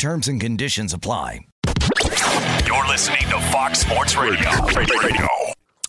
Terms and conditions apply. You're listening to Fox Sports Radio. Radio.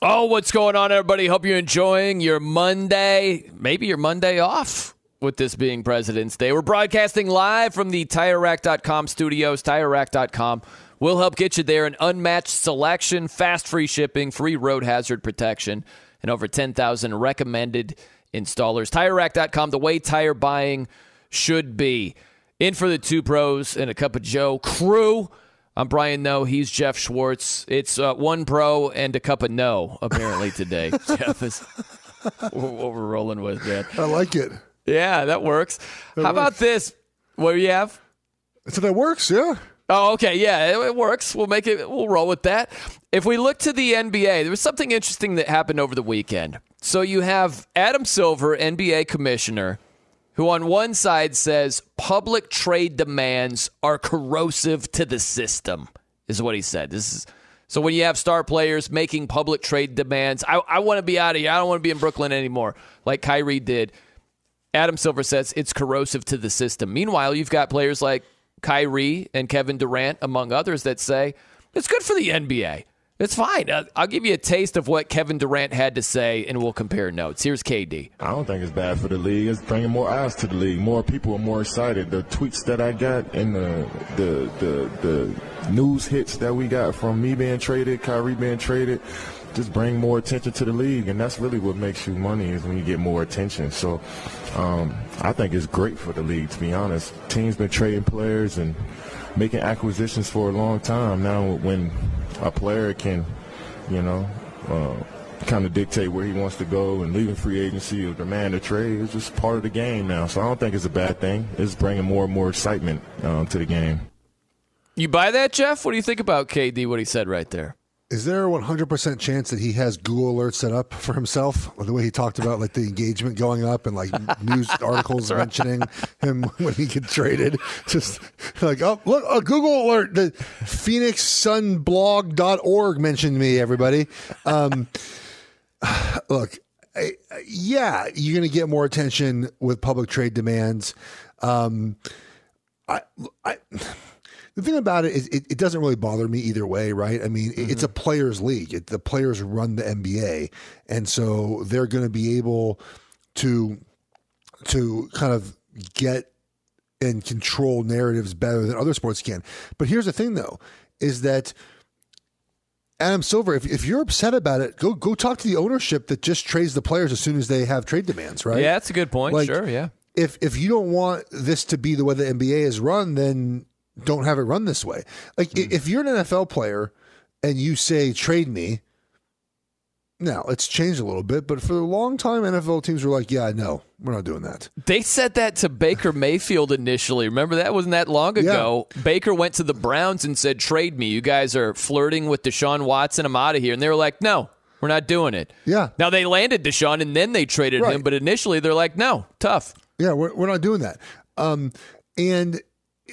Oh, what's going on, everybody? Hope you're enjoying your Monday, maybe your Monday off with this being President's Day. We're broadcasting live from the TireRack.com studios. TireRack.com will help get you there an unmatched selection, fast free shipping, free road hazard protection, and over 10,000 recommended installers. TireRack.com, the way tire buying should be. In for the two pros and a cup of Joe crew. I'm Brian No. He's Jeff Schwartz. It's uh, one pro and a cup of no, apparently, today. Jeff is what we're rolling with, man. I like it. Yeah, that works. That How about this? What do you have? So that works, yeah. Oh, okay. Yeah, it, it works. We'll make it, we'll roll with that. If we look to the NBA, there was something interesting that happened over the weekend. So you have Adam Silver, NBA commissioner, who on one side says public trade demands are corrosive to the system, is what he said. This is so when you have star players making public trade demands, I, I want to be out of here. I don't want to be in Brooklyn anymore, like Kyrie did. Adam Silver says it's corrosive to the system. Meanwhile, you've got players like Kyrie and Kevin Durant, among others, that say it's good for the NBA. It's fine. Uh, I'll give you a taste of what Kevin Durant had to say, and we'll compare notes. Here's KD. I don't think it's bad for the league. It's bringing more eyes to the league. More people are more excited. The tweets that I got and the the the, the news hits that we got from me being traded, Kyrie being traded, just bring more attention to the league, and that's really what makes you money is when you get more attention. So um, I think it's great for the league. To be honest, teams been trading players and making acquisitions for a long time. Now when a player can, you know. Uh, kind of dictate where he wants to go and leaving free agency or demand a trade. It's just part of the game now. So I don't think it's a bad thing. It's bringing more and more excitement um, to the game. You buy that, Jeff? What do you think about KD, what he said right there? Is there a 100% chance that he has Google alerts set up for himself? The way he talked about like the engagement going up and like news articles mentioning him when he gets traded. Just like, oh, look, a Google alert. The phoenixsunblog.org mentioned me, everybody. Um, look, I, yeah, you're going to get more attention with public trade demands. Um, I, I, the thing about it is, it, it doesn't really bother me either way, right? I mean, it- it's a mm-hmm. players' league. It, the players run the NBA, and so they're going to be able to to kind of get and control narratives better than other sports can. But here's the thing, though, is that Adam Silver, if, if you're upset about it, go go talk to the ownership that just trades the players as soon as they have trade demands, right? Yeah, that's a good point. Like, sure, yeah. If if you don't want this to be the way the NBA is run, then don't have it run this way. Like i if you're an NFL player and you say trade me, now it's changed a little bit, but for a long time NFL teams were like, yeah, no, we're not doing that. They said that to Baker Mayfield initially. Remember that wasn't that long ago. Baker went to the Browns and said, "Trade me. You guys are flirting with Deshaun Watson. I'm out of here." And they were like, "No, we're not doing it." Yeah. Now they landed Deshaun and then they traded Right. him, but initially they're like, "No, tough." Yeah, we're, we're not doing that. Um, and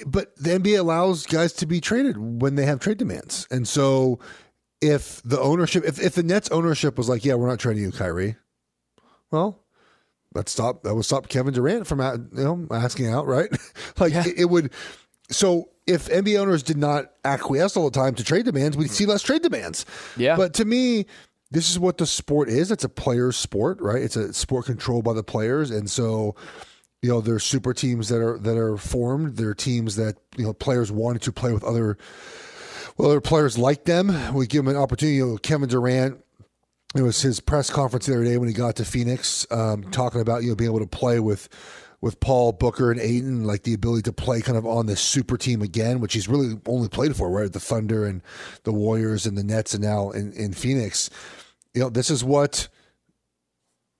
but the NBA allows guys to be traded when they have trade demands, and so if the ownership, if, if the Nets ownership was like, yeah, we're not trading you, Kyrie, well, let's stop. That would stop Kevin Durant from you know asking out, right? like it, it would. So if NBA owners did not acquiesce all the time to trade demands, we'd see less trade demands. Yeah. But to me, this is what the sport is. It's a player's sport, right? It's a sport controlled by the players, and so you know there's super teams that are that are formed. There are teams that you know players wanted to play with other well, other players like them. We give them an opportunity. You know, Kevin Durant. It was his press conference the other day when he got to Phoenix, um, talking about you know being able to play with with Paul Booker and Ayton, like the ability to play kind of on this super team again, which he's really only played for, right? The Thunder and the Warriors and the Nets, and now in, in Phoenix. You know, this is what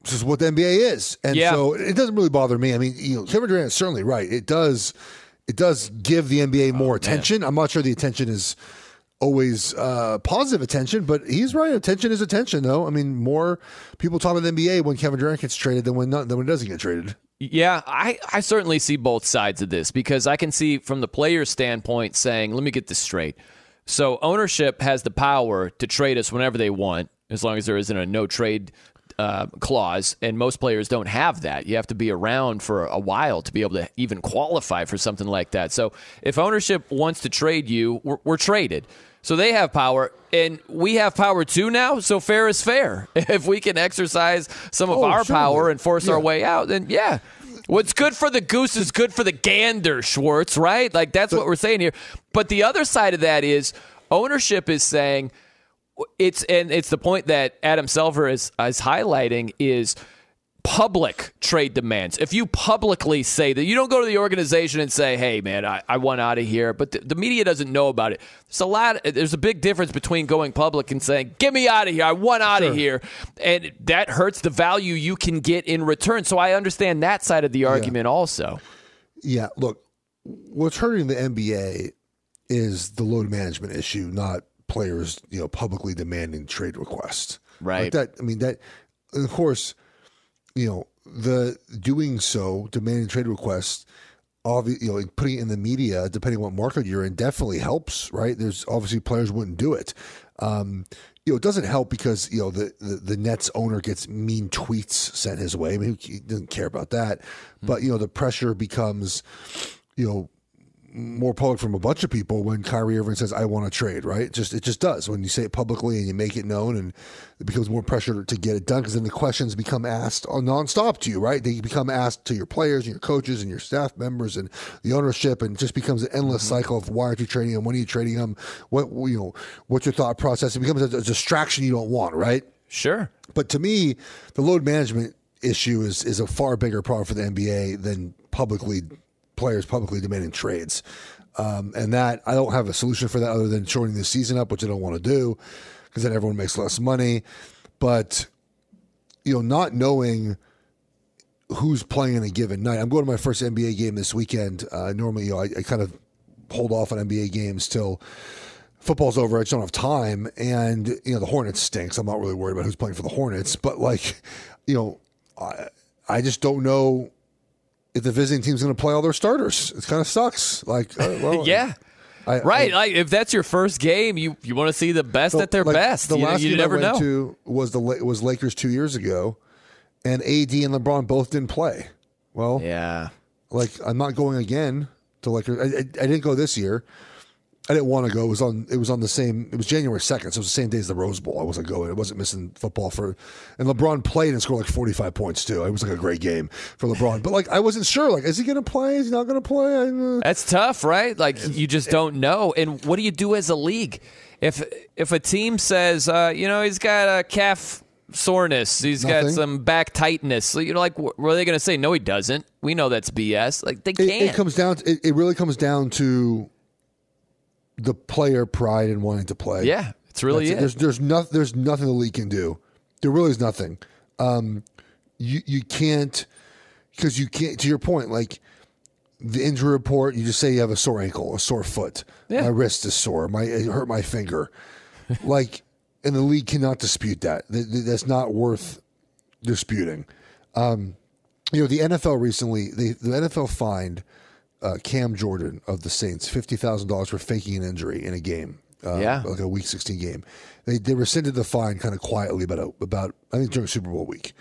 this is what the NBA is, and Yeah. so it doesn't really bother me. I mean, you know, Kevin Durant is certainly right. It does, it does give the NBA more attention. I'm not sure the attention is always uh, positive attention, but he's right. Attention is attention, though. I mean, more people talk about the NBA when Kevin Durant gets traded than when not, than when it doesn't get traded. Yeah, I, I certainly see both sides of this because I can see from the player's standpoint saying, let me get this straight. So ownership has the power to trade us whenever they want, as long as there isn't a no trade uh, clause. And most players don't have that. You have to be around for a while to be able to even qualify for something like that. So if ownership wants to trade you, we're, we're traded. So they have power, and we have power too now. So fair is fair. If we can exercise some of Oh, our certainly. power and force our way out, then yeah. What's good for the goose is good for the gander, Schwartz, right? Like that's what we're saying here. But the other side of that is ownership is saying it's and it's the point that Adam Silver is is highlighting is public trade demands. If you publicly say that you don't go to the organization and say, "Hey, man, I, I want out of here," but the, the media doesn't know about it. There's a lot. There's a big difference between going public and saying, "Get me out of here. I want out of here," and that hurts the value you can get in return. So I understand that side of the argument also. Yeah, look, what's hurting the NBA is the load management issue, not players, you know, publicly demanding trade requests. Right. Like that. I mean, that. Of course, you know, the doing so, demanding trade requests, obvi- you know, like putting it in the media, depending on what market you're in, definitely helps. Right. There's obviously players wouldn't do it. Um, you know, it doesn't help because you know the, the the Nets owner gets mean tweets sent his way. I mean, he doesn't care about that, but you know, the pressure becomes, you know, more public from a bunch of people when Kyrie Irving says I want to trade, right? It just it just does when you say it publicly and you make it known, and it becomes more pressure to get it done because then the questions become asked on nonstop to you, right? They become asked to your players and your coaches and your staff members and the ownership, and it just becomes an endless mm-hmm. cycle of why aren't you trading them? When are you trading them? What you know? What's your thought process? It becomes a, a distraction you don't want, right? Sure. But to me, the load management issue is is a far bigger problem for the NBA than publicly players publicly demanding trades. Um, and that I don't have a solution for that other than shortening the season up, which I don't want to do because then everyone makes less money. But you know, not knowing who's playing in a given night. I'm going to my first NBA game this weekend. Uh, normally, you know, I, I kind of hold off on NBA games till football's over. I just don't have time. And, you know, the Hornets stinks. I'm not really worried about who's playing for the Hornets. But, like, you know, I, I just don't know if the visiting team's going to play all their starters. It kind of sucks. Like, uh, well, Yeah. I- right. I- like if that's your first game, you you want to see the best at their like, best. The you last you game never I went know. to was the was Lakers two years ago, and AD and LeBron both didn't play. Well, yeah. like I'm not going again to Lakers. I, I, I didn't go this year. I didn't want to go. It was on. It was on the same. It was January second, so it was the same day as the Rose Bowl. I wasn't going. I wasn't missing football for. And LeBron played and scored like 45 points too. It was like a great game for LeBron. But like I wasn't sure. Like is he going to play? Is he not going to play? I, uh, That's tough, right? Like you just don't know. And what do you do as a league if if a team says, uh, you know, he's got a calf soreness, he's got some back tightness. So, you know, like, what are they going to say? No, he doesn't. We know that's BS. Like they can't. it comes down. To, it, it really comes down to the player pride in wanting to play. yeah, it's really That's it. There's there's nothing there's nothing the league can do. There really is nothing. Um, you you can't because you can't. To your point, like the injury report, you just say you have a sore ankle, a sore foot. Yeah. My wrist is sore. My it hurt my finger. like, and the league cannot dispute that. Th- th- That's not worth disputing. Um, you know, the NFL recently, they, the NFL fined uh, Cam Jordan of the Saints fifty thousand dollars for faking an injury in a game. Uh, Yeah. like a Week 16 game. They they rescinded the fine kind of quietly about about I think during Super Bowl week.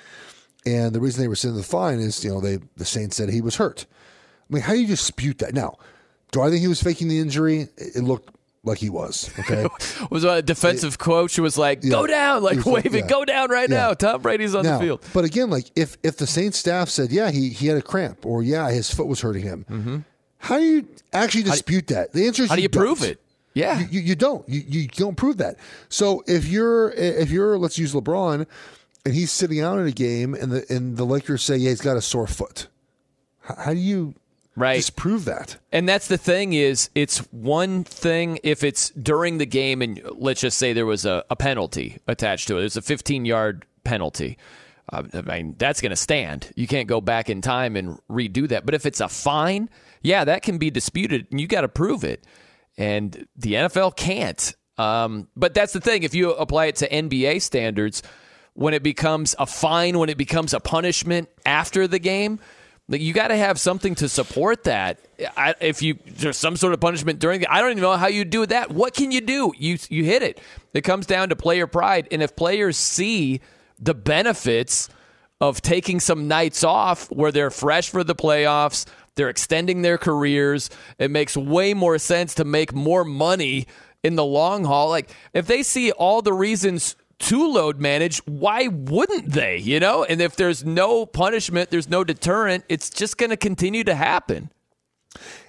And the reason they rescinded the fine is you know they the Saints said he was hurt. I mean, how do you dispute that? Now, Do I think he was faking the injury? It looked like he was. Okay. was a defensive coach who was like, "Go Yeah. down!" Like He was like, waving, yeah. "Go down right Yeah. now!" Tom Brady's on now, the field. but again, like if if the Saints staff said, yeah, he he had a cramp, or yeah, his foot was hurting him, mm-hmm. how do you actually dispute that? The answer is. How do you prove don't. it? Yeah, You, you, you don't. You, you don't prove that. So if you're if you're let's use LeBron, and he's sitting out in a game, and the and the Lakers say, yeah, he's got a sore foot. How, how do you right. Just prove that? And that's the thing is it's one thing if it's during the game and let's just say there was a, a penalty attached to it. There's a 15 yard penalty. Uh, I mean, that's going to stand. You can't go back in time and redo that. But if it's a fine, yeah, that can be disputed and you got to prove it. And the NFL can't. Um, but that's the thing. If you apply it to NBA standards, when it becomes a fine, when it becomes a punishment after the game, you got to have something to support that. I, if you there's some sort of punishment during, the, I don't even know how you do that. What can you do? You you hit it. It comes down to player pride, and if players see the benefits of taking some nights off where they're fresh for the playoffs, they're extending their careers. It makes way more sense to make more money in the long haul. Like if they see all the reasons to load manage, why wouldn't they? You know, and if there's no punishment, there's no deterrent, it's just going to continue to happen.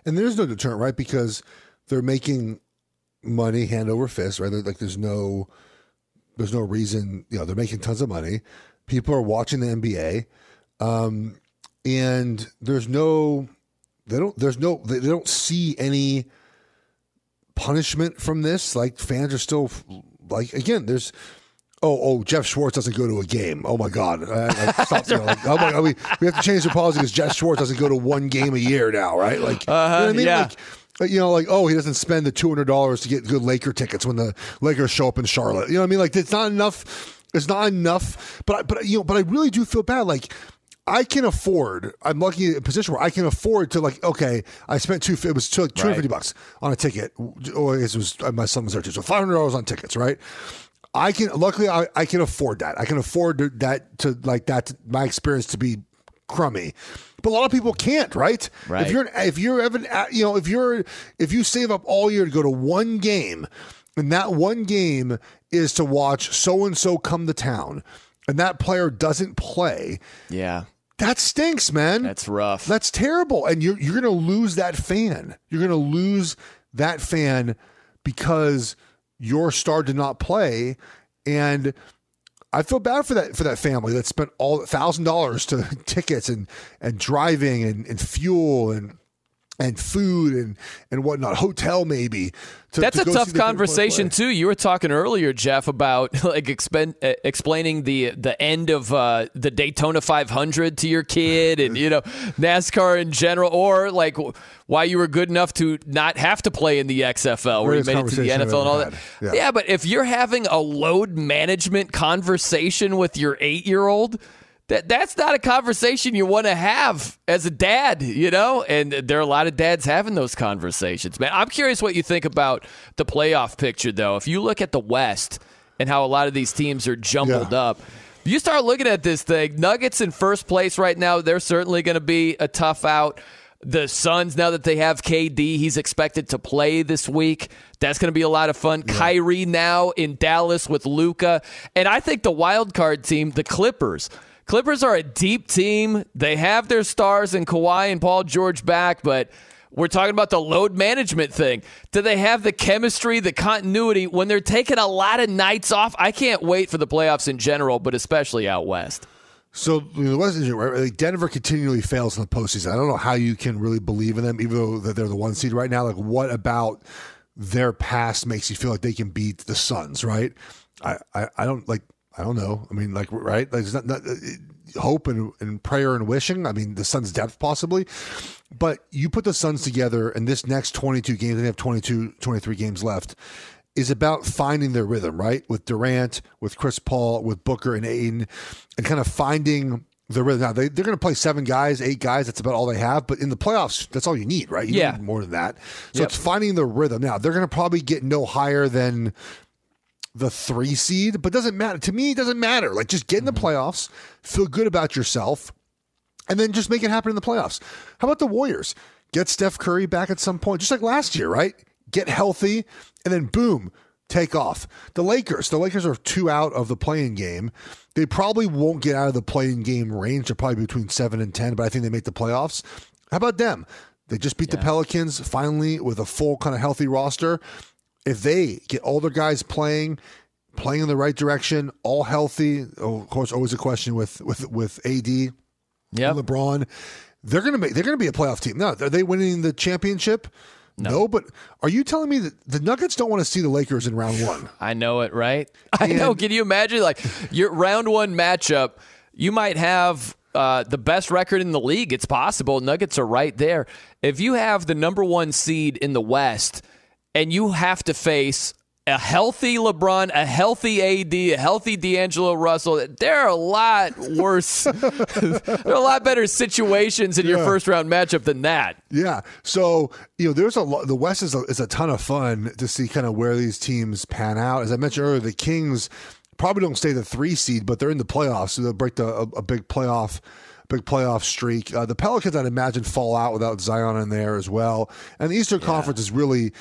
And there's no deterrent, right? Because they're making money hand over fist, right? They're- Like there's no there's no reason, you know, they're making tons of money. People are watching the NBA. Um, and there's no they don't there's no they, they don't see any punishment from this. Like fans are still like again, there's Oh, oh! Jeff Schwartz doesn't go to a game. Oh my God! I, I stopped, you know, like, oh my God! We, we have to change the policy because Jeff Schwartz doesn't go to one game a year now, right? Like, you know uh-huh, what I mean? yeah. Like, you know, like oh, he doesn't spend the two hundred dollars to get good Laker tickets when the Lakers show up in Charlotte. You know what I mean? Like, it's not enough. It's not enough. But I, but you know, but I really do feel bad. Like. I can afford. I'm lucky in a position where I can afford to like. Okay, I spent two. It was two hundred fifty Right. bucks on a ticket. Or I it was my son was there too. So five hundred dollars on tickets, right? I can luckily I, I can afford that. I can afford to, that to like that to, my experience to be crummy. But a lot of people can't, right? Right. If you're if you're even uh, you know if you're if you save up all year to go to one game, and that one game is to watch so and so come to town, and that player doesn't play, Yeah, that stinks, man. that's rough. That's terrible. And you're you're gonna lose that fan. You're gonna lose that fan because your star did not play. And I feel bad for that for that family that spent all thousand dollars to tickets and and driving and, and fuel and and food and and whatnot, hotel maybe. To, That's to a tough see their favorite player conversation too. You were talking earlier, Jeff, about like expen- uh, explaining the the end of uh, the Daytona 500 to your kid, and you know NASCAR in general, or like why you were good enough to not have to play in the XFL, where you made it to the NFL and all that. Yeah. Yeah. but if you're having a load management conversation with your eight year old. That, that's not a conversation you want to have as a dad, you know? And there are a lot of dads having those conversations, man. I'm curious what you think about the playoff picture, though. If you look at the West and how a lot of these teams are jumbled Yeah. up, you start looking at this thing. Nuggets in first place right now, they're certainly going to be a tough out. The Suns, now that they have KD, he's expected to play this week. That's going to be a lot of fun. Kyrie now in Dallas with Luka. And I think the wild card team, the Clippers, Clippers are a deep team. They have their stars in Kawhi and Paul George back, but we're talking about the load management thing. Do they have the chemistry, the continuity when they're taking a lot of nights off? I can't wait for the playoffs in general, but especially out west. So the West is right. Denver continually fails in the postseason. I don't know how you can really believe in them, even though that they're the one seed right now. Like, what about their past makes you feel like they can beat the Suns? Right? I, I, I don't like. I don't know. I mean, like, right? Like, it's not, not uh, hope and, and prayer and wishing. I mean, the Suns' depth possibly, but you put the Suns together, and this next twenty-two games, they have 22, 23 games left. Is about finding their rhythm, right? With Durant, with Chris Paul, with Booker and Ayton, and kind of finding the rhythm. Now they, they're going to play seven guys, eight guys. That's about all they have. But in the playoffs, that's all you need, right? You Yeah. need more than that. So Yep. it's finding the rhythm. Now they're going to probably get no higher than the three seed, but doesn't matter to me. It doesn't matter. Like just get in the mm-hmm. playoffs, feel good about yourself, and then just make it happen in the playoffs. How about the Warriors? get Steph Curry back at some point, just like last year, right? Get healthy, and then boom, take off. The Lakers, the Lakers are two out of the play-in game. They probably won't get out of the play-in game range. They're probably between seven and ten, but I think they make the playoffs. How about them? They just beat the Pelicans finally with a full kind of healthy roster. If they get all their guys playing, playing in the right direction, all healthy, oh, of course, always a question with with with AD Yep. and LeBron. They're gonna make. They're gonna be a playoff team. Now, are they winning the championship? No. but are you telling me that the Nuggets don't want to see the Lakers in round one? I know it, right? I know. Can you imagine, like, your round one matchup, you might have uh, the best record in the league. It's possible. Nuggets are right there. If you have the number one seed in the West and you have to face a healthy LeBron, a healthy AD, a healthy D'Angelo Russell, there are a lot worse, there are a lot better situations in your first round matchup than that. Yeah. So you know, there's a lot. The West is a, is a ton of fun to see kind of where these teams pan out. As I mentioned earlier, the Kings probably don't stay the three seed, but they're in the playoffs, so they'll break the, a, a big playoff. Big playoff streak. Uh, the Pelicans, I'd imagine, fall out without Zion in there as well. And the Eastern Conference is really,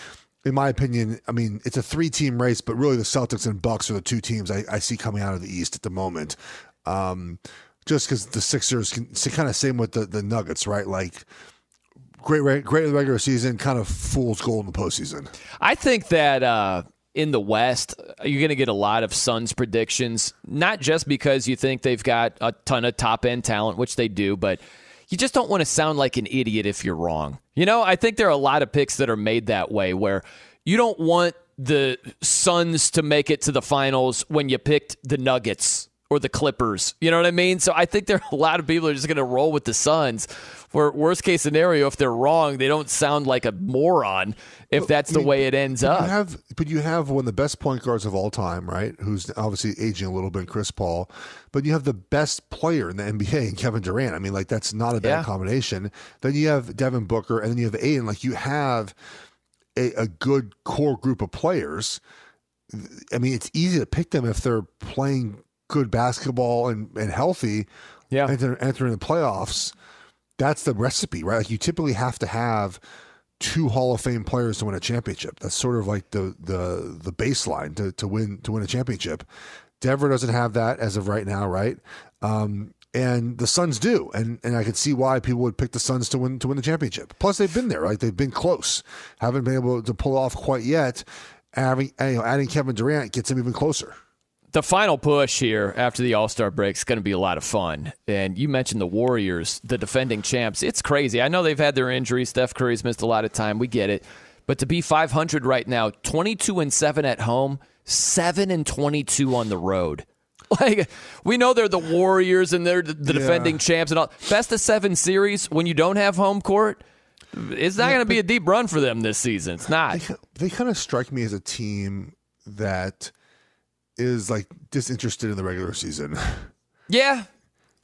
in my opinion, I mean, it's a three-team race, but really the Celtics and Bucks are the two teams I, I see coming out of the East at the moment. Um, just because the Sixers can kind of same with the, the Nuggets, right? Like great, great regular season, kind of fool's gold in the postseason. I think that uh, in the West, you're going to get a lot of Suns predictions, not just because you think they've got a ton of top end talent, which they do, but you just don't want to sound like an idiot if you're wrong. You know, I think there are a lot of picks that are made that way where you don't want the Suns to make it to the finals when you picked the Nuggets or the Clippers. You know what I mean? So I think there are a lot of people are just going to roll with the Suns. For worst case scenario, if they're wrong, they don't sound like a moron if that's the way it ends up. you have, but you have one of the best point guards of all time, right? Who's obviously aging a little bit, Chris Paul. But you have the best player in the NBA, Kevin Durant. I mean, like that's not a bad Yeah. combination. Then you have Devin Booker, and then you have Ayton. Like you have a, a good core group of players. I mean, it's easy to pick them if they're playing good basketball and, and healthy. Yeah. enter, entering the playoffs. That's the recipe, right? Like you typically have to have two Hall of Fame players to win a championship. That's sort of like the the the baseline to, to win to win a championship. Denver doesn't have that as of right now, right? Um, and the Suns do, and and I could see why people would pick the Suns to win to win the championship. Plus, they've been there, right? They've been close, haven't been able to pull off quite yet. Having you know, adding Kevin Durant gets them even closer. The final push here after the All Star break is going to be a lot of fun. And you mentioned the Warriors, the defending champs. It's crazy. I know they've had their injuries. Steph Curry's missed a lot of time. We get it. But to be 500 right now, 22 and 7 at home, 7 and 22 on the road. Like we know they're the Warriors and they're the, Yeah. defending champs and all. Best of 7 series when you don't have home court. It's not going to be a deep run for them this season. It's not. they kind of strike me as a team that is like disinterested in the regular season. Yeah.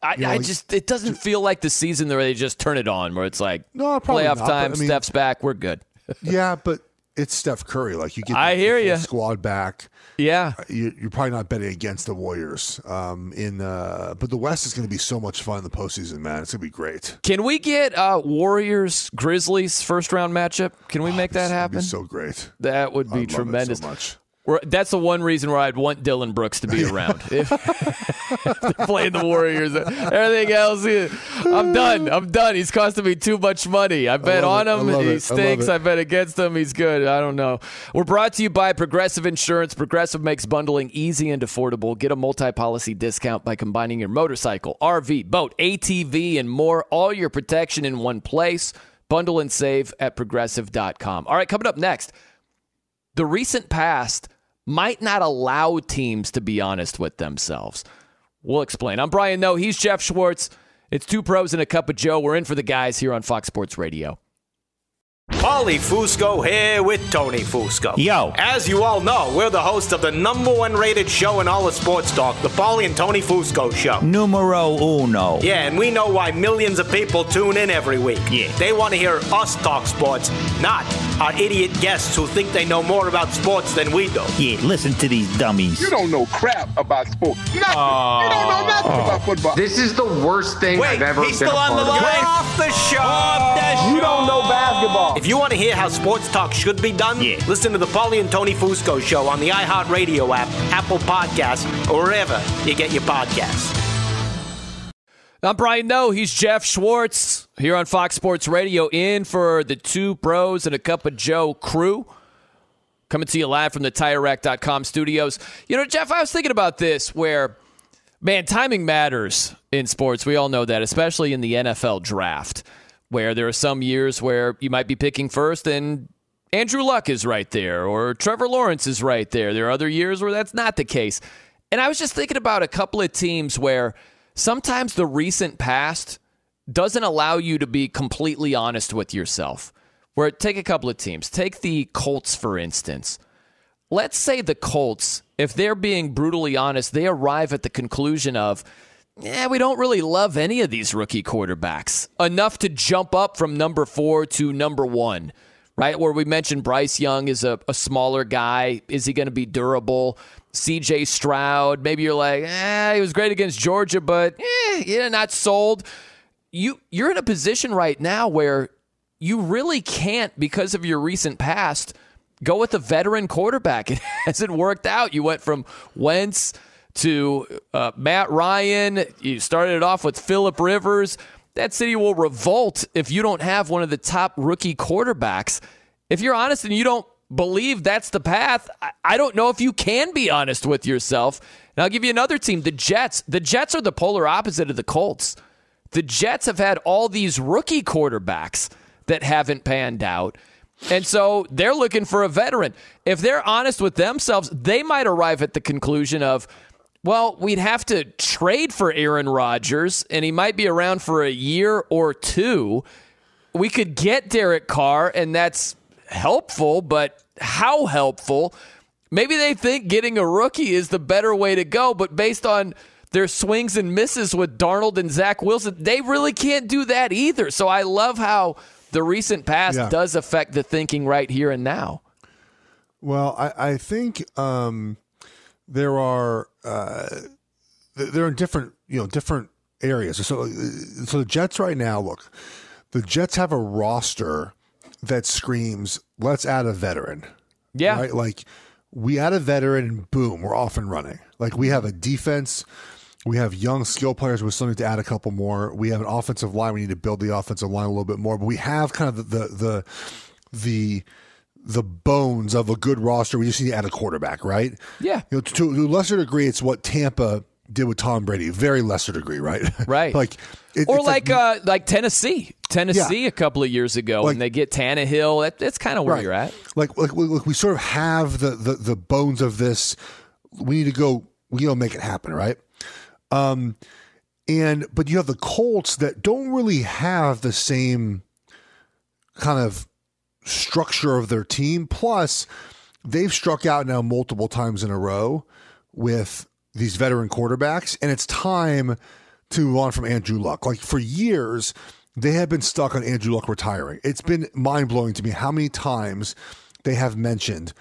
I, know, I like- just it doesn't feel like the season where they just turn it on where it's like No, probably playoff not, time, I mean- Steph's back, we're good. yeah, but it's Steph Curry. Like you get, I the- hear the full. Squad back. Yeah. You, you're probably not betting against the Warriors. Um, in uh, but the West is going to be so much fun in the postseason, man. It's going to be great. Can we get uh, Warriors Grizzlies first round matchup? Can we make that It's gonna be happen? so great. that would be I love it so tremendous. much. That's the one reason where I'd want Dillon Brooks to be around. if, if they're playing the Warriors, everything else, I'm done. I'm done. He's costing me too much money. I bet love on him. He it. Stinks. it. I bet against him. He's good. I don't know. We're brought to you by Progressive Insurance. Progressive makes bundling easy and affordable. Get a multi-policy discount by combining your motorcycle, RV, boat, ATV, and more. All your protection in one place. Bundle and save at progressive.com. All right, coming up next the recent past might not allow teams to be honest with themselves. We'll explain. I'm Brian No. He's Jeff Schwartz. It's two pros and a cup of Joe. We're in for the guys here on Fox Sports Radio. Paulie Fusco here with Tony Fusco. Yo. As you all know, we're the host of the number one rated show in all of sports talk, the Paulie and Tony Fusco Show. Numero uno. Yeah, and we know why millions of people tune in every week. Yeah. They want to hear us talk sports, not our idiot guests who think they know more about sports than we do. Yeah, listen to these dummies. You don't know crap about sports. Nothing. you don't know nothing oh. about football. This is the worst thing Wait, I've ever he's been still a on the line. Off the show. Off oh, the show. You don't know basketball. If you want to hear how sports talk should be done, Yeah. listen to the Paulie and Tony Fusco show on the iHeartRadio app, Apple Podcasts, or wherever you get your podcasts. I'm Brian No. He's Jeff Schwartz here on Fox Sports Radio in for the two pros and a cup of Joe crew. Coming to you live from the TireRack.com studios. You know, Jeff, I was thinking about this where, man, timing matters in sports. We all know that, especially in the NFL draft, where there are some years where you might be picking first and Andrew Luck is right there or Trevor Lawrence is right there. There are other years where that's not the case. And I was just thinking about a couple of teams where sometimes the recent past doesn't allow you to be completely honest with yourself. Where take a couple of teams. Take the Colts for instance. Let's say the Colts, if they're being brutally honest, they arrive at the conclusion of, yeah, we don't really love any of these rookie quarterbacks enough to jump up from number four to number one, right? Where we mentioned Bryce Young is a, a smaller guy. Is he going to be durable? CJ Stroud, maybe you're like, eh, he was great against Georgia, but eh, yeah, not sold. You you're in a position right now where you really can't, because of your recent past, go with a veteran quarterback. It hasn't worked out. You went from Wentz to uh, Matt Ryan. You started it off with Philip Rivers. That city will revolt if you don't have one of the top rookie quarterbacks. If you're honest and you don't believe that's the path, I, don't know if you can be honest with yourself. And I'll give you another team, the Jets. The Jets are the polar opposite of the Colts. The Jets have had all these rookie quarterbacks that haven't panned out. And so they're looking for a veteran. If they're honest with themselves, they might arrive at the conclusion of, well, we'd have to trade for Aaron Rodgers, and he might be around for a year or two. We could get Derek Carr, and that's helpful, but how helpful? Maybe they think getting a rookie is the better way to go, but based on their swings and misses with Darnold and Zach Wilson, they really can't do that either. So I love how the recent past Yeah. does affect the thinking right here and now. Well, I, I think um, there are uh, they're in different you know different areas. So so the Jets right now, look, the Jets have a roster that screams, "Let's add a veteran." Yeah. right. Like we add a veteran, and boom, we're off and running. Like we have a defense. We have young skill players. We still need to add a couple more. We have an offensive line. We need to build the offensive line a little bit more. But we have kind of the the the the, the bones of a good roster. We just need to add a quarterback, right? Yeah. You know, to, to a lesser degree, it's what Tampa did with Tom Brady. Very lesser degree, right? Right. like it- or it's like uh, like Tennessee, Tennessee Yeah. a couple of years ago Like- when they get Tannehill. That, that's kind of where right. you're at. Like like we, like we sort of have the, the the bones of this. We need to go. We to make it happen, right? Um, and but you have the Colts that don't really have the same kind of structure of their team. Plus, they've struck out now multiple times in a row with these veteran quarterbacks, and it's time to move on from Andrew Luck. Like for years, they have been stuck on Andrew Luck retiring. It's been mind blowing to me how many times they have mentioned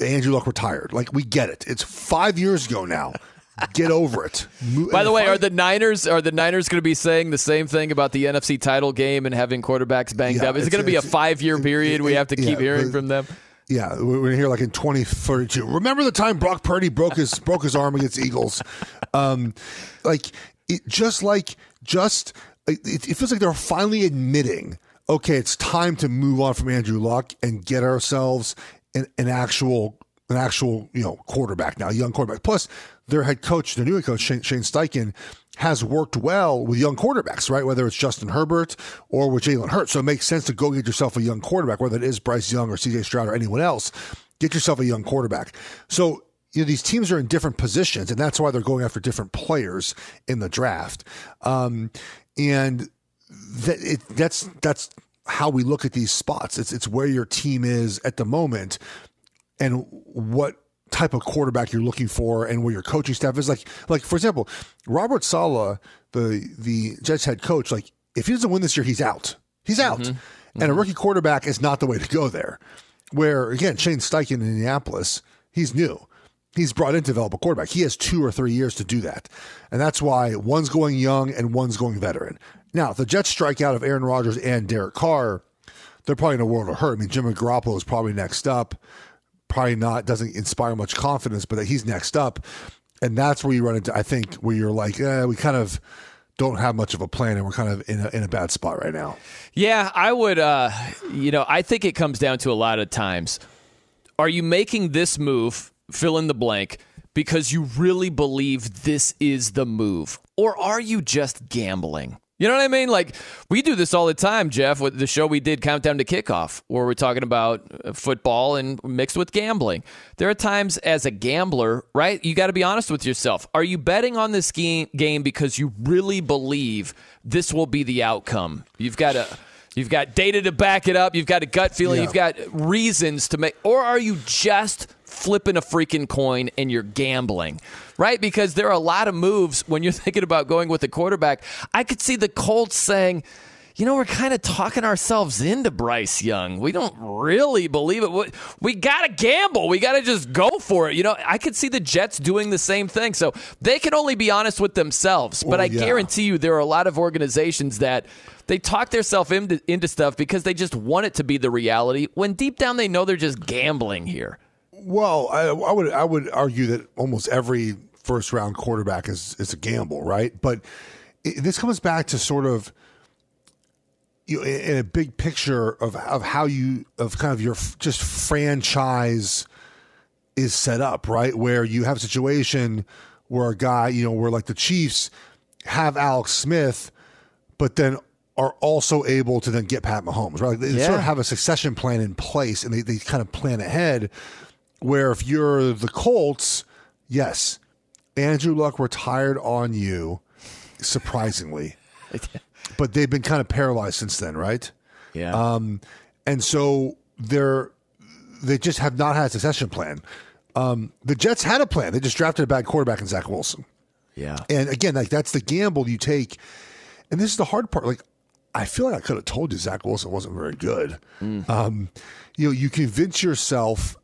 Andrew Luck retired. Like we get it. It's five years ago now. Get over it. By the way, Fi- are the Niners are the Niners going to be saying the same thing about the NFC title game and having quarterbacks banged Yeah, up? Is it going to be a five year period we have to keep yeah, hearing but- from them? Yeah, we're we're here like in 2032. Remember the time Brock Purdy broke his broke his arm against Eagles? Um, like it, just like just it, it feels like they're finally admitting, okay, it's time to move on from Andrew Luck and get ourselves an, an actual an actual you know quarterback now, a young quarterback. Plus, their head coach, their new head coach Shane, Shane Steichen, has worked well with young quarterbacks, right? Whether it's Justin Herbert or with Jalen Hurts, so it makes sense to go get yourself a young quarterback, whether it is Bryce Young or C.J. Stroud or anyone else. Get yourself a young quarterback. So you know these teams are in different positions, and that's why they're going after different players in the draft. Um, and it, that's that's how we look at these spots. It's it's where your team is at the moment and what type of quarterback you're looking for and where your coaching staff is. Like like for example Robert Saleh the the Jets head coach like if he doesn't win this year he's out. He's out. Mm-hmm. and a rookie quarterback is not the way to go there. Where again Shane Steichen in Indianapolis he's new. He's brought in to develop a quarterback. He has two or three years to do that. And that's why one's going young and one's going veteran. Now the Jets strike out of Aaron Rodgers and Derek Carr they're probably in a world of hurt. I mean Jimmy Garoppolo is probably next up probably not doesn't inspire much confidence, but that he's next up, and that's where you run into. I think where you're like, eh, we kind of don't have much of a plan, and we're kind of in a, in a bad spot right now. Yeah, I would. Uh, you know, I think it comes down to a lot of times. Are you making this move, fill in the blank, because you really believe this is the move? Or are you just gambling? You know what I mean? Like, we do this all the time, Jeff, with the show we did, Countdown to Kickoff, where we're talking about uh, football and mixed with gambling. There are times as a gambler, right? You got to be honest with yourself. Are you betting on this game game because you really believe this will be the outcome? You've got to. You've got data to back it up. You've got a gut feeling. Yeah. You've got reasons to make. Or are you just flipping a freaking coin and you're gambling? Right? Because there are a lot of moves when you're thinking about going with a quarterback. I could see the Colts saying, you know, we're kind of talking ourselves into Bryce Young. We don't really believe it. We, got to gamble. We got to just go for it. You know, I could see the Jets doing the same thing. So they can only be honest with themselves. But Well, I yeah. guarantee you there are a lot of organizations that they talk themselves into, into stuff because they just want it to be the reality when deep down they know they're just gambling here. Well, I, I would I would argue that almost every first round quarterback is is a gamble, right? But it, this comes back to sort of you know, in a big picture of of how you of kind of your f- just franchise is set up, right? Where you have a situation where a guy, you know, where like the Chiefs have Alex Smith, but then are also able to then get Pat Mahomes, right? Like they sort of have a succession plan in place and they, they kind of plan ahead. Where if you're the Colts, yes, Andrew Luck retired on you, surprisingly. but they've been kind of paralyzed since then, right? Yeah. Um, and so they're they just have not had a succession plan. Um, the Jets had a plan. They just drafted a bad quarterback in Zach Wilson. yeah. And again, like that's the gamble you take. And this is the hard part. Like, I feel like I could have told you Zach Wilson wasn't very good. Um, you know, you convince yourself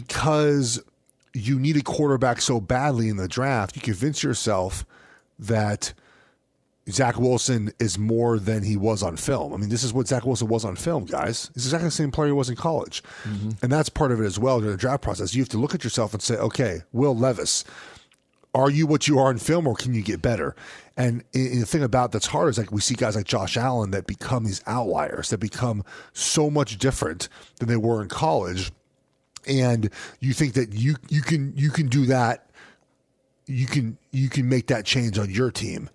because you need a quarterback so badly in the draft, you convince yourself that Zach Wilson is more than he was on film. I mean, this is what Zach Wilson was on film, guys. He's exactly the same player he was in college. Mm-hmm. And that's part of it as well during the draft process. You have to look at yourself and say, okay, Will Levis, are you what you are in film or can you get better? And, and the thing about that's hard is like we see guys like Josh Allen that become these outliers that become so much different than they were in college. And you think that you you can you can do that you can you can make that change on your team.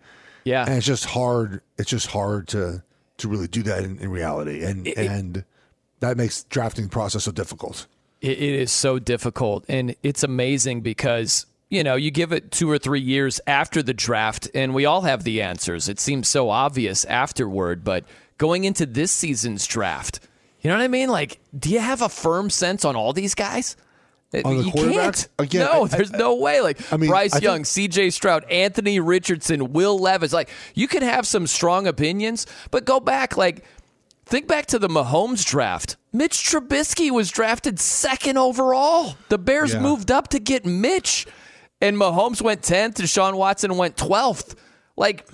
Yeah. And it's just hard it's just hard to to really do that in, in reality. And and that makes drafting process so difficult. It, it is so difficult, and it's amazing because you know you give it two or three years after the draft, and we all have the answers. It seems so obvious afterward, but going into this season's draft, you know what I mean? Like, do you have a firm sense on all these guys? On the you quarterbacks? can't. Again, no, I- there's I- no way. Like I mean, Bryce I think- Young, C.J. Stroud, Anthony Richardson, Will Levis. Like you can have some strong opinions, but go back. Like think back to the Mahomes draft. Mitch Trubisky was drafted second overall. The Bears Yeah. moved up to get Mitch, and Mahomes went tenth. Deshaun Watson went twelfth. Like.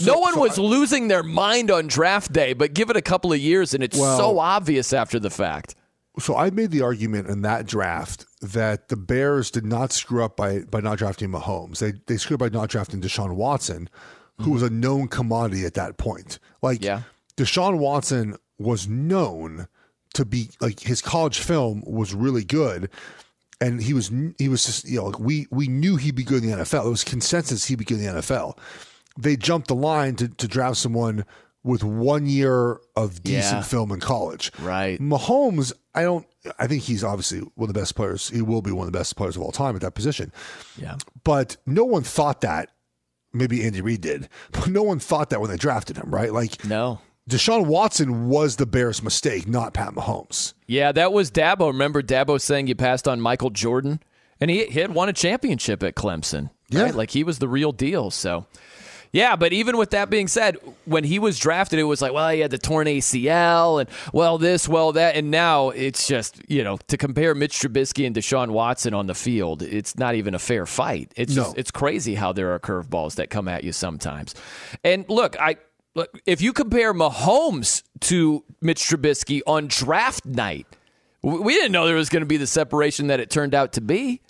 No one so was I- losing their mind on draft day, but give it a couple of years and it's Well- so obvious after the fact. So I made the argument in that draft that the Bears did not screw up by by not drafting Mahomes. They they screwed up by not drafting Deshaun Watson, who mm-hmm. was a known commodity at that point. Like Yeah. Deshaun Watson was known to be like his college film was really good. And he was he was just you know like we we knew he'd be good in the NFL. It was consensus he'd be good in the NFL. They jumped the line to, to draft someone with one year of decent Yeah. film in college. Right. Mahomes, I don't. I think he's obviously one of the best players. He will be one of the best players of all time at that position. Yeah. But no one thought that. Maybe Andy Reid did, but no one thought that when they drafted him, right? Like, No. Deshaun Watson was the Bears' mistake, not Pat Mahomes. Yeah, that was Dabo. Remember Dabo saying you passed on Michael Jordan? And he, he had won a championship at Clemson. Yeah. Right? Like he was the real deal. So, yeah, but even with that being said, when he was drafted, it was like, well, he had the torn ACL and, well, this, well, that. And now it's just, you know, to compare Mitch Trubisky and Deshaun Watson on the field, it's not even a fair fight. It's No. just, it's crazy how there are curveballs that come at you sometimes. And look, I, look, if you compare Mahomes to Mitch Trubisky on draft night, we didn't know there was going to be the separation that it turned out to be.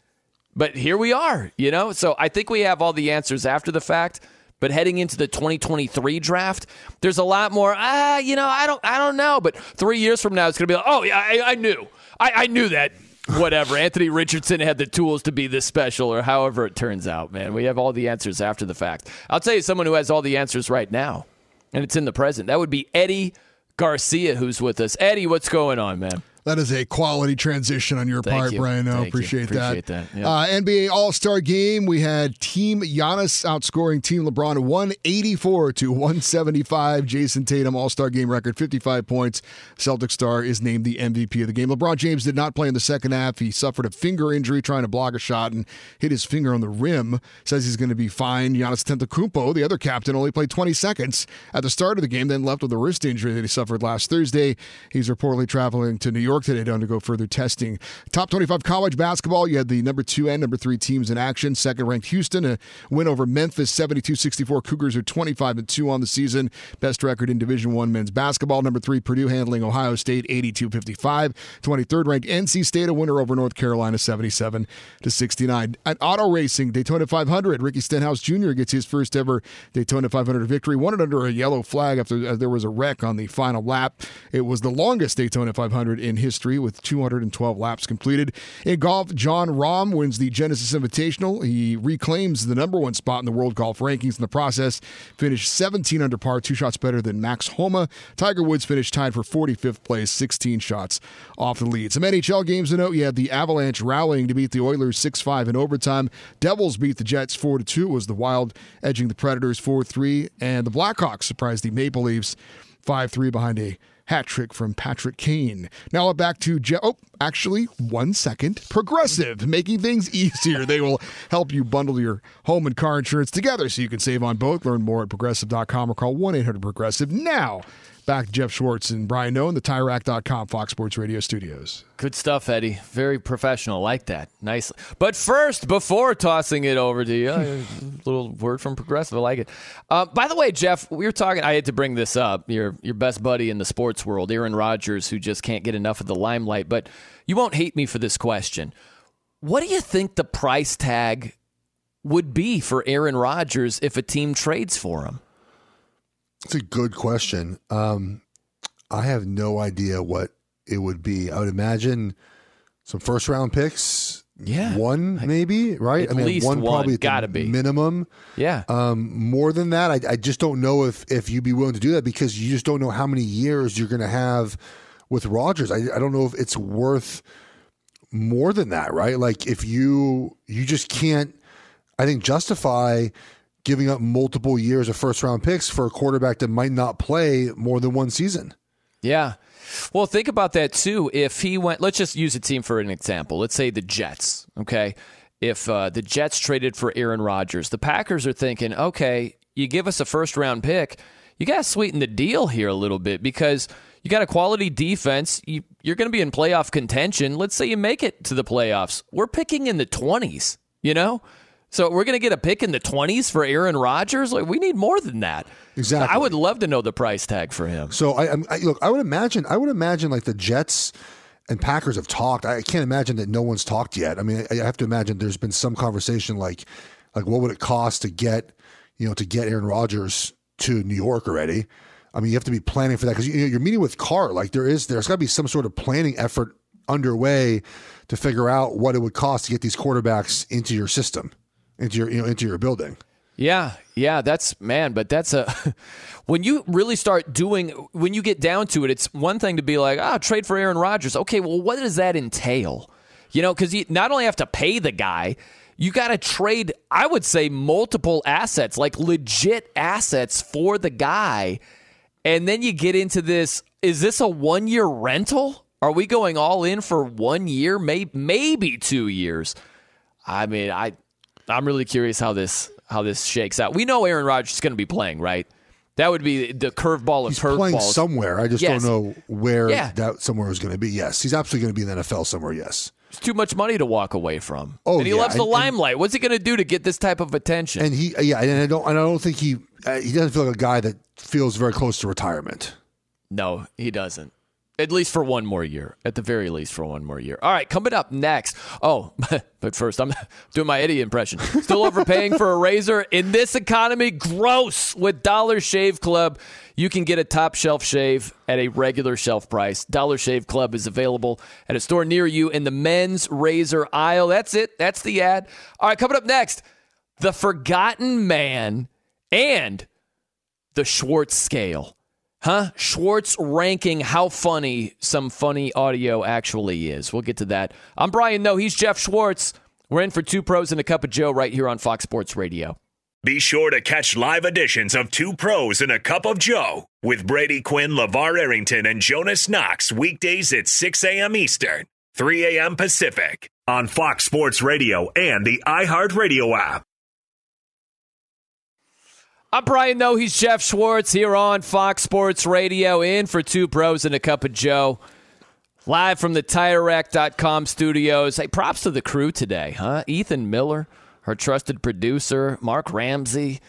But here we are, you know? So I think we have all the answers after the fact. But heading into the 2023 draft, there's a lot more. Ah, you know, I don't, I don't know. But three years from now, it's going to be like, oh yeah, I, I knew, I, I knew that. Whatever. Anthony Richardson had the tools to be this special, or however it turns out. Man, we have all the answers after the fact. I'll tell you, someone who has all the answers right now, and it's in the present. That would be Eddie Garcia, who's with us. Eddie, what's going on, man? That is a quality transition on your Thank part, you. Brian. I appreciate, Appreciate that. Yeah. Uh, NBA All Star Game. We had Team Giannis outscoring Team LeBron 184 to 175. Jayson Tatum All Star Game record 55 points. Celtic star is named the MVP of the game. LeBron James did not play in the second half. He suffered a finger injury trying to block a shot and hit his finger on the rim. Says he's going to be fine. Giannis Antetokounmpo, the other captain, only played 20 seconds at the start of the game, then left with a wrist injury that he suffered last Thursday. He's reportedly traveling to New York today to undergo further testing. Top 25 college basketball. You had the number two and number three teams in action. Second ranked Houston, a win over Memphis, 72 64. Cougars are 25 and 2 on the season. Best record in Division One men's basketball. Number three, Purdue handling Ohio State, 82 55. 23rd ranked NC State, a winner over North Carolina, 77 to 69. At auto racing, Daytona 500, Ricky Stenhouse Jr. gets his first ever Daytona 500 victory. Won it under a yellow flag after uh, there was a wreck on the final lap. It was the longest Daytona 500 in history with 212 laps completed. In golf, Jon Rahm wins the Genesis Invitational. He reclaims the number one spot in the world golf rankings in the process. Finished 17 under par, two shots better than Max Homa. Tiger Woods finished tied for 45th place, 16 shots off the lead. Some NHL games to note. You had the Avalanche rallying to beat the Oilers 6-5 in overtime. Devils beat the Jets 4-2. It was the Wild edging the Predators 4-3. And the Blackhawks surprised the Maple Leafs 5-3 behind a hat trick from Patrick Kane. Now back to Je- oh, actually, one second. Progressive, making things easier. They will help you bundle your home and car insurance together so you can save on both. Learn more at progressive.com or call 1 800 Progressive. Now, back to Jeff Schwartz and Brian Noe the TireRack.com Fox Sports Radio studios. Good stuff, Eddie. Very professional. Like that. Nice. But first, before tossing it over to you, a little word from Progressive. I like it. Uh, by the way, Jeff, we were talking. I had to bring this up. Your your best buddy in the sports world, Aaron Rodgers, who just can't get enough of the limelight. But you won't hate me for this question. What do you think the price tag would be for Aaron Rodgers if a team trades for him? It's a good question. Um, I have no idea what it would be. I would imagine some first round picks. Yeah. One maybe, right? At least one. probably Gotta be. minimum. Yeah. Um, more than that, I, I just don't know if if you'd be willing to do that because you just don't know how many years you're going to have with Rodgers. I, I don't know if it's worth more than that, right? Like if you you just can't, I think justify giving up multiple years of first round picks for a quarterback that might not play more than one season. Yeah. Well, think about that too. If he went, let's just use a team for an example. Let's say the Jets. Okay. If uh, the Jets traded for Aaron Rodgers, the Packers are thinking, okay, you give us a first round pick, you got to sweeten the deal here a little bit because you got a quality defense. You, you're going to be in playoff contention. Let's say you make it to the playoffs. We're picking in the 20s, you know? So we're going to get a pick in the 20s for Aaron Rodgers? Like we need more than that. Exactly. I would love to know the price tag for him. So I, I'm- look. I would imagine. I would imagine like the Jets and Packers have talked. I can't imagine that no one's talked yet. I mean, I I have to imagine there's been some conversation like, like what would it cost to get, you know, to get Aaron Rodgers to New York already. I mean, you have to be planning for that because you know, you're meeting with Carr. Like there is, there's got to be some sort of planning effort underway to figure out what it would cost to get these quarterbacks into your system, into your, you know, into your building. Yeah, yeah, that's man, but that's a when you really start doing when you get down to it, it's one thing to be like, ah, trade for Aaron Rodgers. Okay, well, what does that entail? You know, because you not only have to pay the guy, you got to trade. I would say multiple assets, like legit assets for the guy. And then you get into this is this a one year rental? Are we going all in for one year, maybe maybe two years? I mean, I I'm really curious how this how this shakes out. We know Aaron Rodgers is going to be playing, right? That would be the curveball of He's playing curveballs. somewhere. I just Yes. don't know where Yeah. that somewhere is going to be. Yes, he's absolutely going to be in the NFL somewhere. Yes, It's too much money to walk away from. Oh, and he yeah, loves the and- limelight. What's he going to do to get this type of attention? and he yeah, and I don't and I don't think he uh, he doesn't feel like a guy that feels very close to retirement. No, he doesn't. At least for one more year. At the very least for one more year. All right, coming up next. Oh, but first, I'm doing my Eddie impression. Still overpaying for a razor in this economy? Gross. With Dollar Shave Club, you can get a top shelf shave at a regular shelf price. Dollar Shave Club is available at a store near you in the men's razor aisle. That's it. That's the ad. All right, coming up next, The Forgotten Man and the Schwartz scale. Huh? Schwartz ranking how funny some funny audio actually is. We'll get to that. I'm Brian Noe, he's Jeff Schwartz. We're in for two pros and a cup of Joe right here on Fox Sports Radio. Be sure to catch live editions of Two Pros and a Cup of Joe with Brady Quinn, Lavar Arrington, and Jonas Knox weekdays at 6 a.m. Eastern, 3 a.m. Pacific on Fox Sports Radio and the iHeartRadio app. I'm Brian Noe, he's Jeff Schwartz here on Fox Sports Radio in for two pros and a cup of Joe. Live from the TireRack.com studios. Hey, props to the crew today, huh? Ethan Miller, our trusted producer, Mark Ramsey,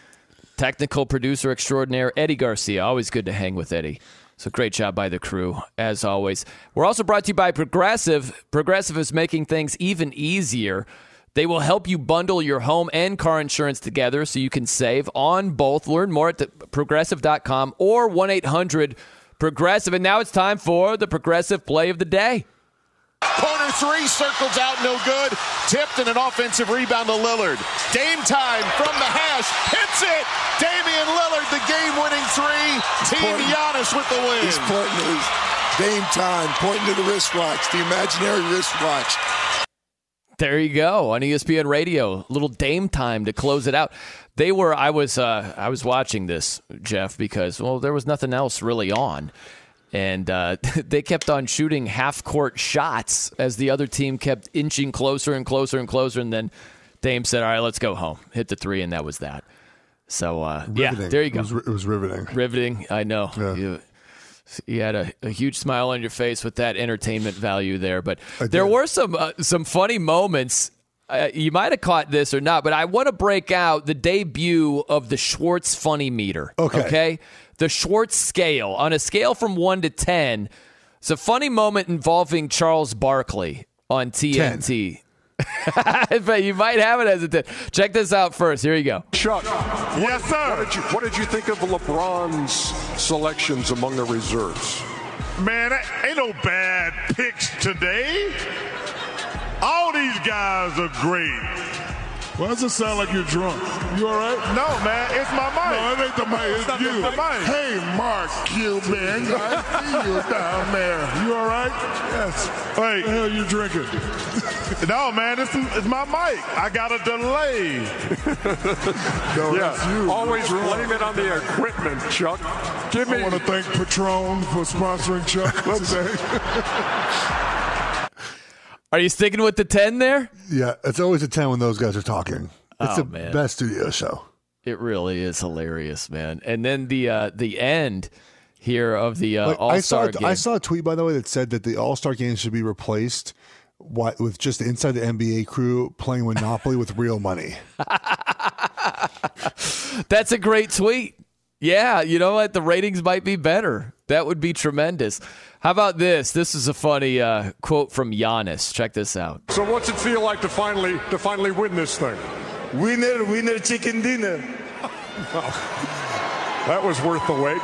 technical producer extraordinaire, Eddie Garcia. Always good to hang with Eddie. So great job by the crew, as always. We're also brought to you by Progressive. Progressive is making things even easier. They will help you bundle your home and car insurance together so you can save on both. Learn more at the progressive.com or 1 800 Progressive. And now it's time for the Progressive Play of the Day. Corner three circles out, no good. Tipped and an offensive rebound to Lillard. Dame time from the hash, hits it. Damian Lillard, the game-winning three. Team pointing- Giannis with the win. He's pointing to his Dame time, pointing to the wristwatch, the imaginary wristwatch. There you go on ESPN Radio. Little Dame time to close it out. They were. I was. Uh, I was watching this, Jeff, because well, there was nothing else really on, and uh, they kept on shooting half court shots as the other team kept inching closer and closer and closer, and then Dame said, "All right, let's go home." Hit the three, and that was that. So uh, yeah, there you go. It was, it was riveting. Riveting. I know. You, you had a, a huge smile on your face with that entertainment value there, but there were some uh, some funny moments. Uh, you might have caught this or not, but I want to break out the debut of the Schwartz Funny Meter. Okay. Okay. The Schwartz scale on a scale from one to ten. It's a funny moment involving Charles Barkley on TNT. but you might have it as a 10. Check this out first. Here you go. Chuck. Yes, sir. What did, you, what did you think of LeBron's selections among the reserves? Man, ain't no bad picks today. All these guys are great. Why does it sound like you're drunk? You all right? No, man, it's my mic. No, it ain't the mic. It's, you. the mic. Hey, Mark Cuban, I see you down there. You all right? Yes. Hey, what the hell you drinking? no, man, it's, it's my mic. I got a delay. no, yeah, that's you. always blame it on the equipment, Chuck. Give me. I want to thank Patron for sponsoring Chuck today. Are you sticking with the 10 there? Yeah, it's always a ten when those guys are talking. It's Oh, the man. best studio show. It really is hilarious, man. And then the uh, the end here of the uh, Like, All Star game. I saw a tweet by the way that said that the All Star game should be replaced wi- with just inside the NBA crew playing Monopoly with real money. That's a great tweet. Yeah, you know what? The ratings might be better. That would be tremendous. How about this? This is a funny uh, quote from Giannis. Check this out. So what's it feel like to finally to finally win this thing? Winner, winner, chicken dinner. well, That was worth the wait.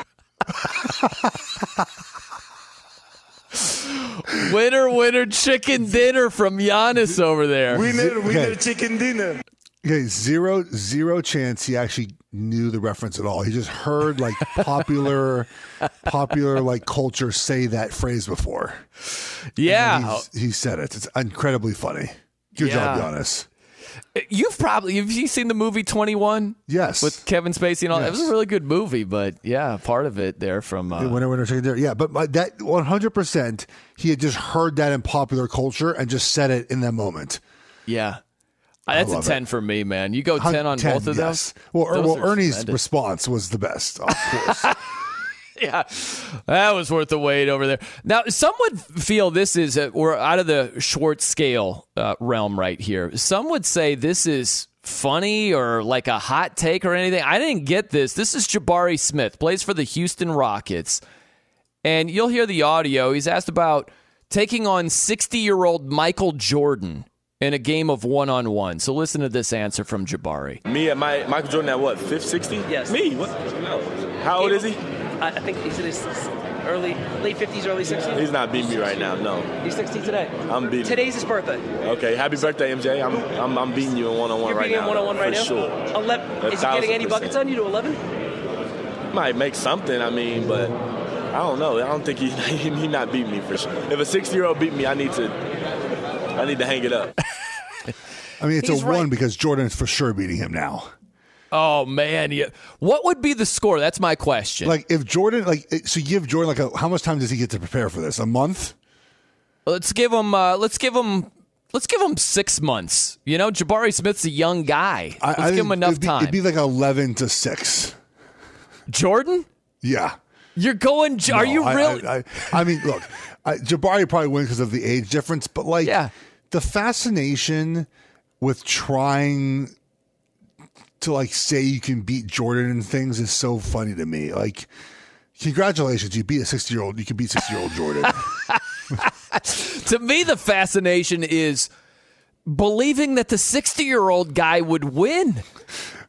Winner, winner, chicken dinner from Giannis over there. Winner, winner, Okay. chicken dinner. Okay, zero zero chance he actually knew the reference at all. He just heard like popular popular like culture say that phrase before. Yeah. He said it. It's incredibly funny. Good job, Yeah. Giannis. You've probably have you seen the movie Twenty One? Yes, with Kevin Spacey and all. It was a really good movie, but yeah, part of it there from uh, winner, winner, chicken dinner. Yeah, but my, that one hundred percent, he had just heard that in popular culture and just said it in that moment. yeah. Uh, That's a love ten for me, man. You go ten on 10, both of yes. those. Well, Er- Those well, Ernie's tremendous. response was the best, of course. yeah, that was worth the wait over there. Now, some would feel this is a, we're out of the Schwartz scale uh, realm right here. Some would say this is funny or like a hot take or anything. I didn't get this. This is Jabari Smith, plays for the Houston Rockets, and you'll hear the audio. He's asked about taking on 60 year old Michael Jordan in a game of one on one. So listen to this answer from Jabari. Me and my Michael Jordan at what? Fifth, sixty? Yes. Me? What? How old is he? I, I think he's in his early, late 50s, early 60s. He's not beating me right now. No. He's 60 today. I'm beating. Today's his birthday. Okay. Happy birthday, MJ. I'm I'm, I'm beating you in one on one right now. You're beating him one on one right for now. Sure. 11. Is he getting any buckets percent. on you to 11? Might make something. I mean, but I don't know. I don't think he he not beating me for sure. If a 60 year old beat me, I need to I need to hang it up. I mean, it's He's a right. one because Jordan is for sure beating him now. Oh man, yeah. What would be the score? That's my question. Like if Jordan, like so, you give Jordan like a how much time does he get to prepare for this? A month? Let's give him. Uh, let's give him. Let's give him six months. You know, Jabari Smith's a young guy. I, Let's I give him enough it'd be, time. It'd be like eleven to six. Jordan, Yeah. you're going. Are No, you I- really? I, I, I mean, look, I, Jabari probably wins because of the age difference, but like yeah. the fascination with trying to like say you can beat Jordan and things is so funny to me. Like, congratulations, you beat a sixty year old. You can beat sixty year old Jordan. to me, the fascination is believing that the 60 year old guy would win.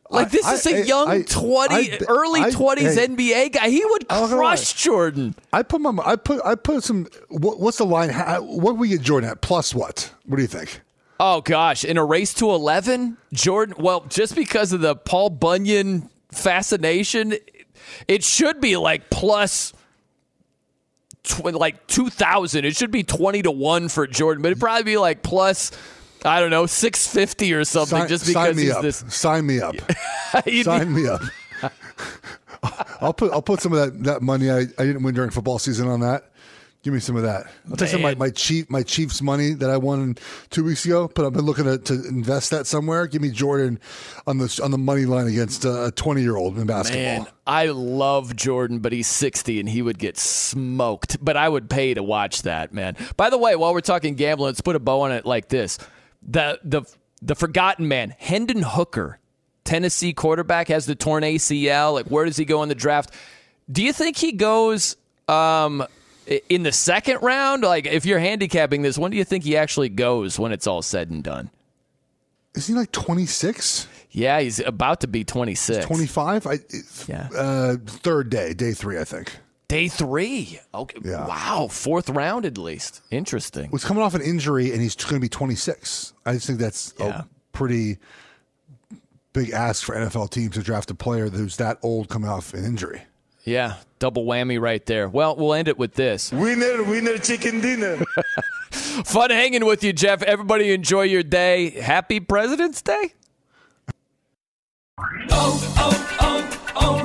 Like this I- is a I- young I- 20, I- early I- 20s hey. NBA guy. He would I'm not gonna crush Jordan. I put my, I put, I put some. What, what's the line? How, what we get Jordan at? Plus what? What do you think? Oh gosh, in a race to 11, Jordan, well, just because of the Paul Bunyan fascination, it should be like plus tw- like 2000. It should be 20 to 1 for Jordan, but it'd probably be like plus I don't know, 650 or something Sign, just sign because me he's up. this Sign me up. Sign me up. I'll put I'll put some of that, that money I, I didn't win during football season on that. Give me some of that. I'll take some of my, my chief my Chiefs money that I won two weeks ago, but I've been looking to, to invest that somewhere. Give me Jordan on the on the money line against a twenty year old in basketball. Man, I love Jordan, but he's 60 and he would get smoked. But I would pay to watch that, man. By the way, while we're talking gambling, let's put a bow on it like this. The the the forgotten man, Hendon Hooker, Tennessee quarterback, has the torn ACL. Like, where does he go in the draft? Do you think he goes um, in the second round? Like, if you're handicapping this, when do you think he actually goes when it's all said and done? Is he like twenty six? Yeah, he's about to be 26. Twenty five? I Yeah. uh, third day, day three, I think. Day three. Okay. Yeah. Wow. Fourth round at least. Interesting. Was coming off an injury and he's going to be twenty six. I just think that's a pretty big ask for NFL teams to draft a player who's that old coming off an injury. Yeah. Double whammy right there. Well, we'll end it with this. Winner, winner, chicken dinner. Fun hanging with you, Jeff. Everybody enjoy your day. Happy President's Day. Oh, oh, oh,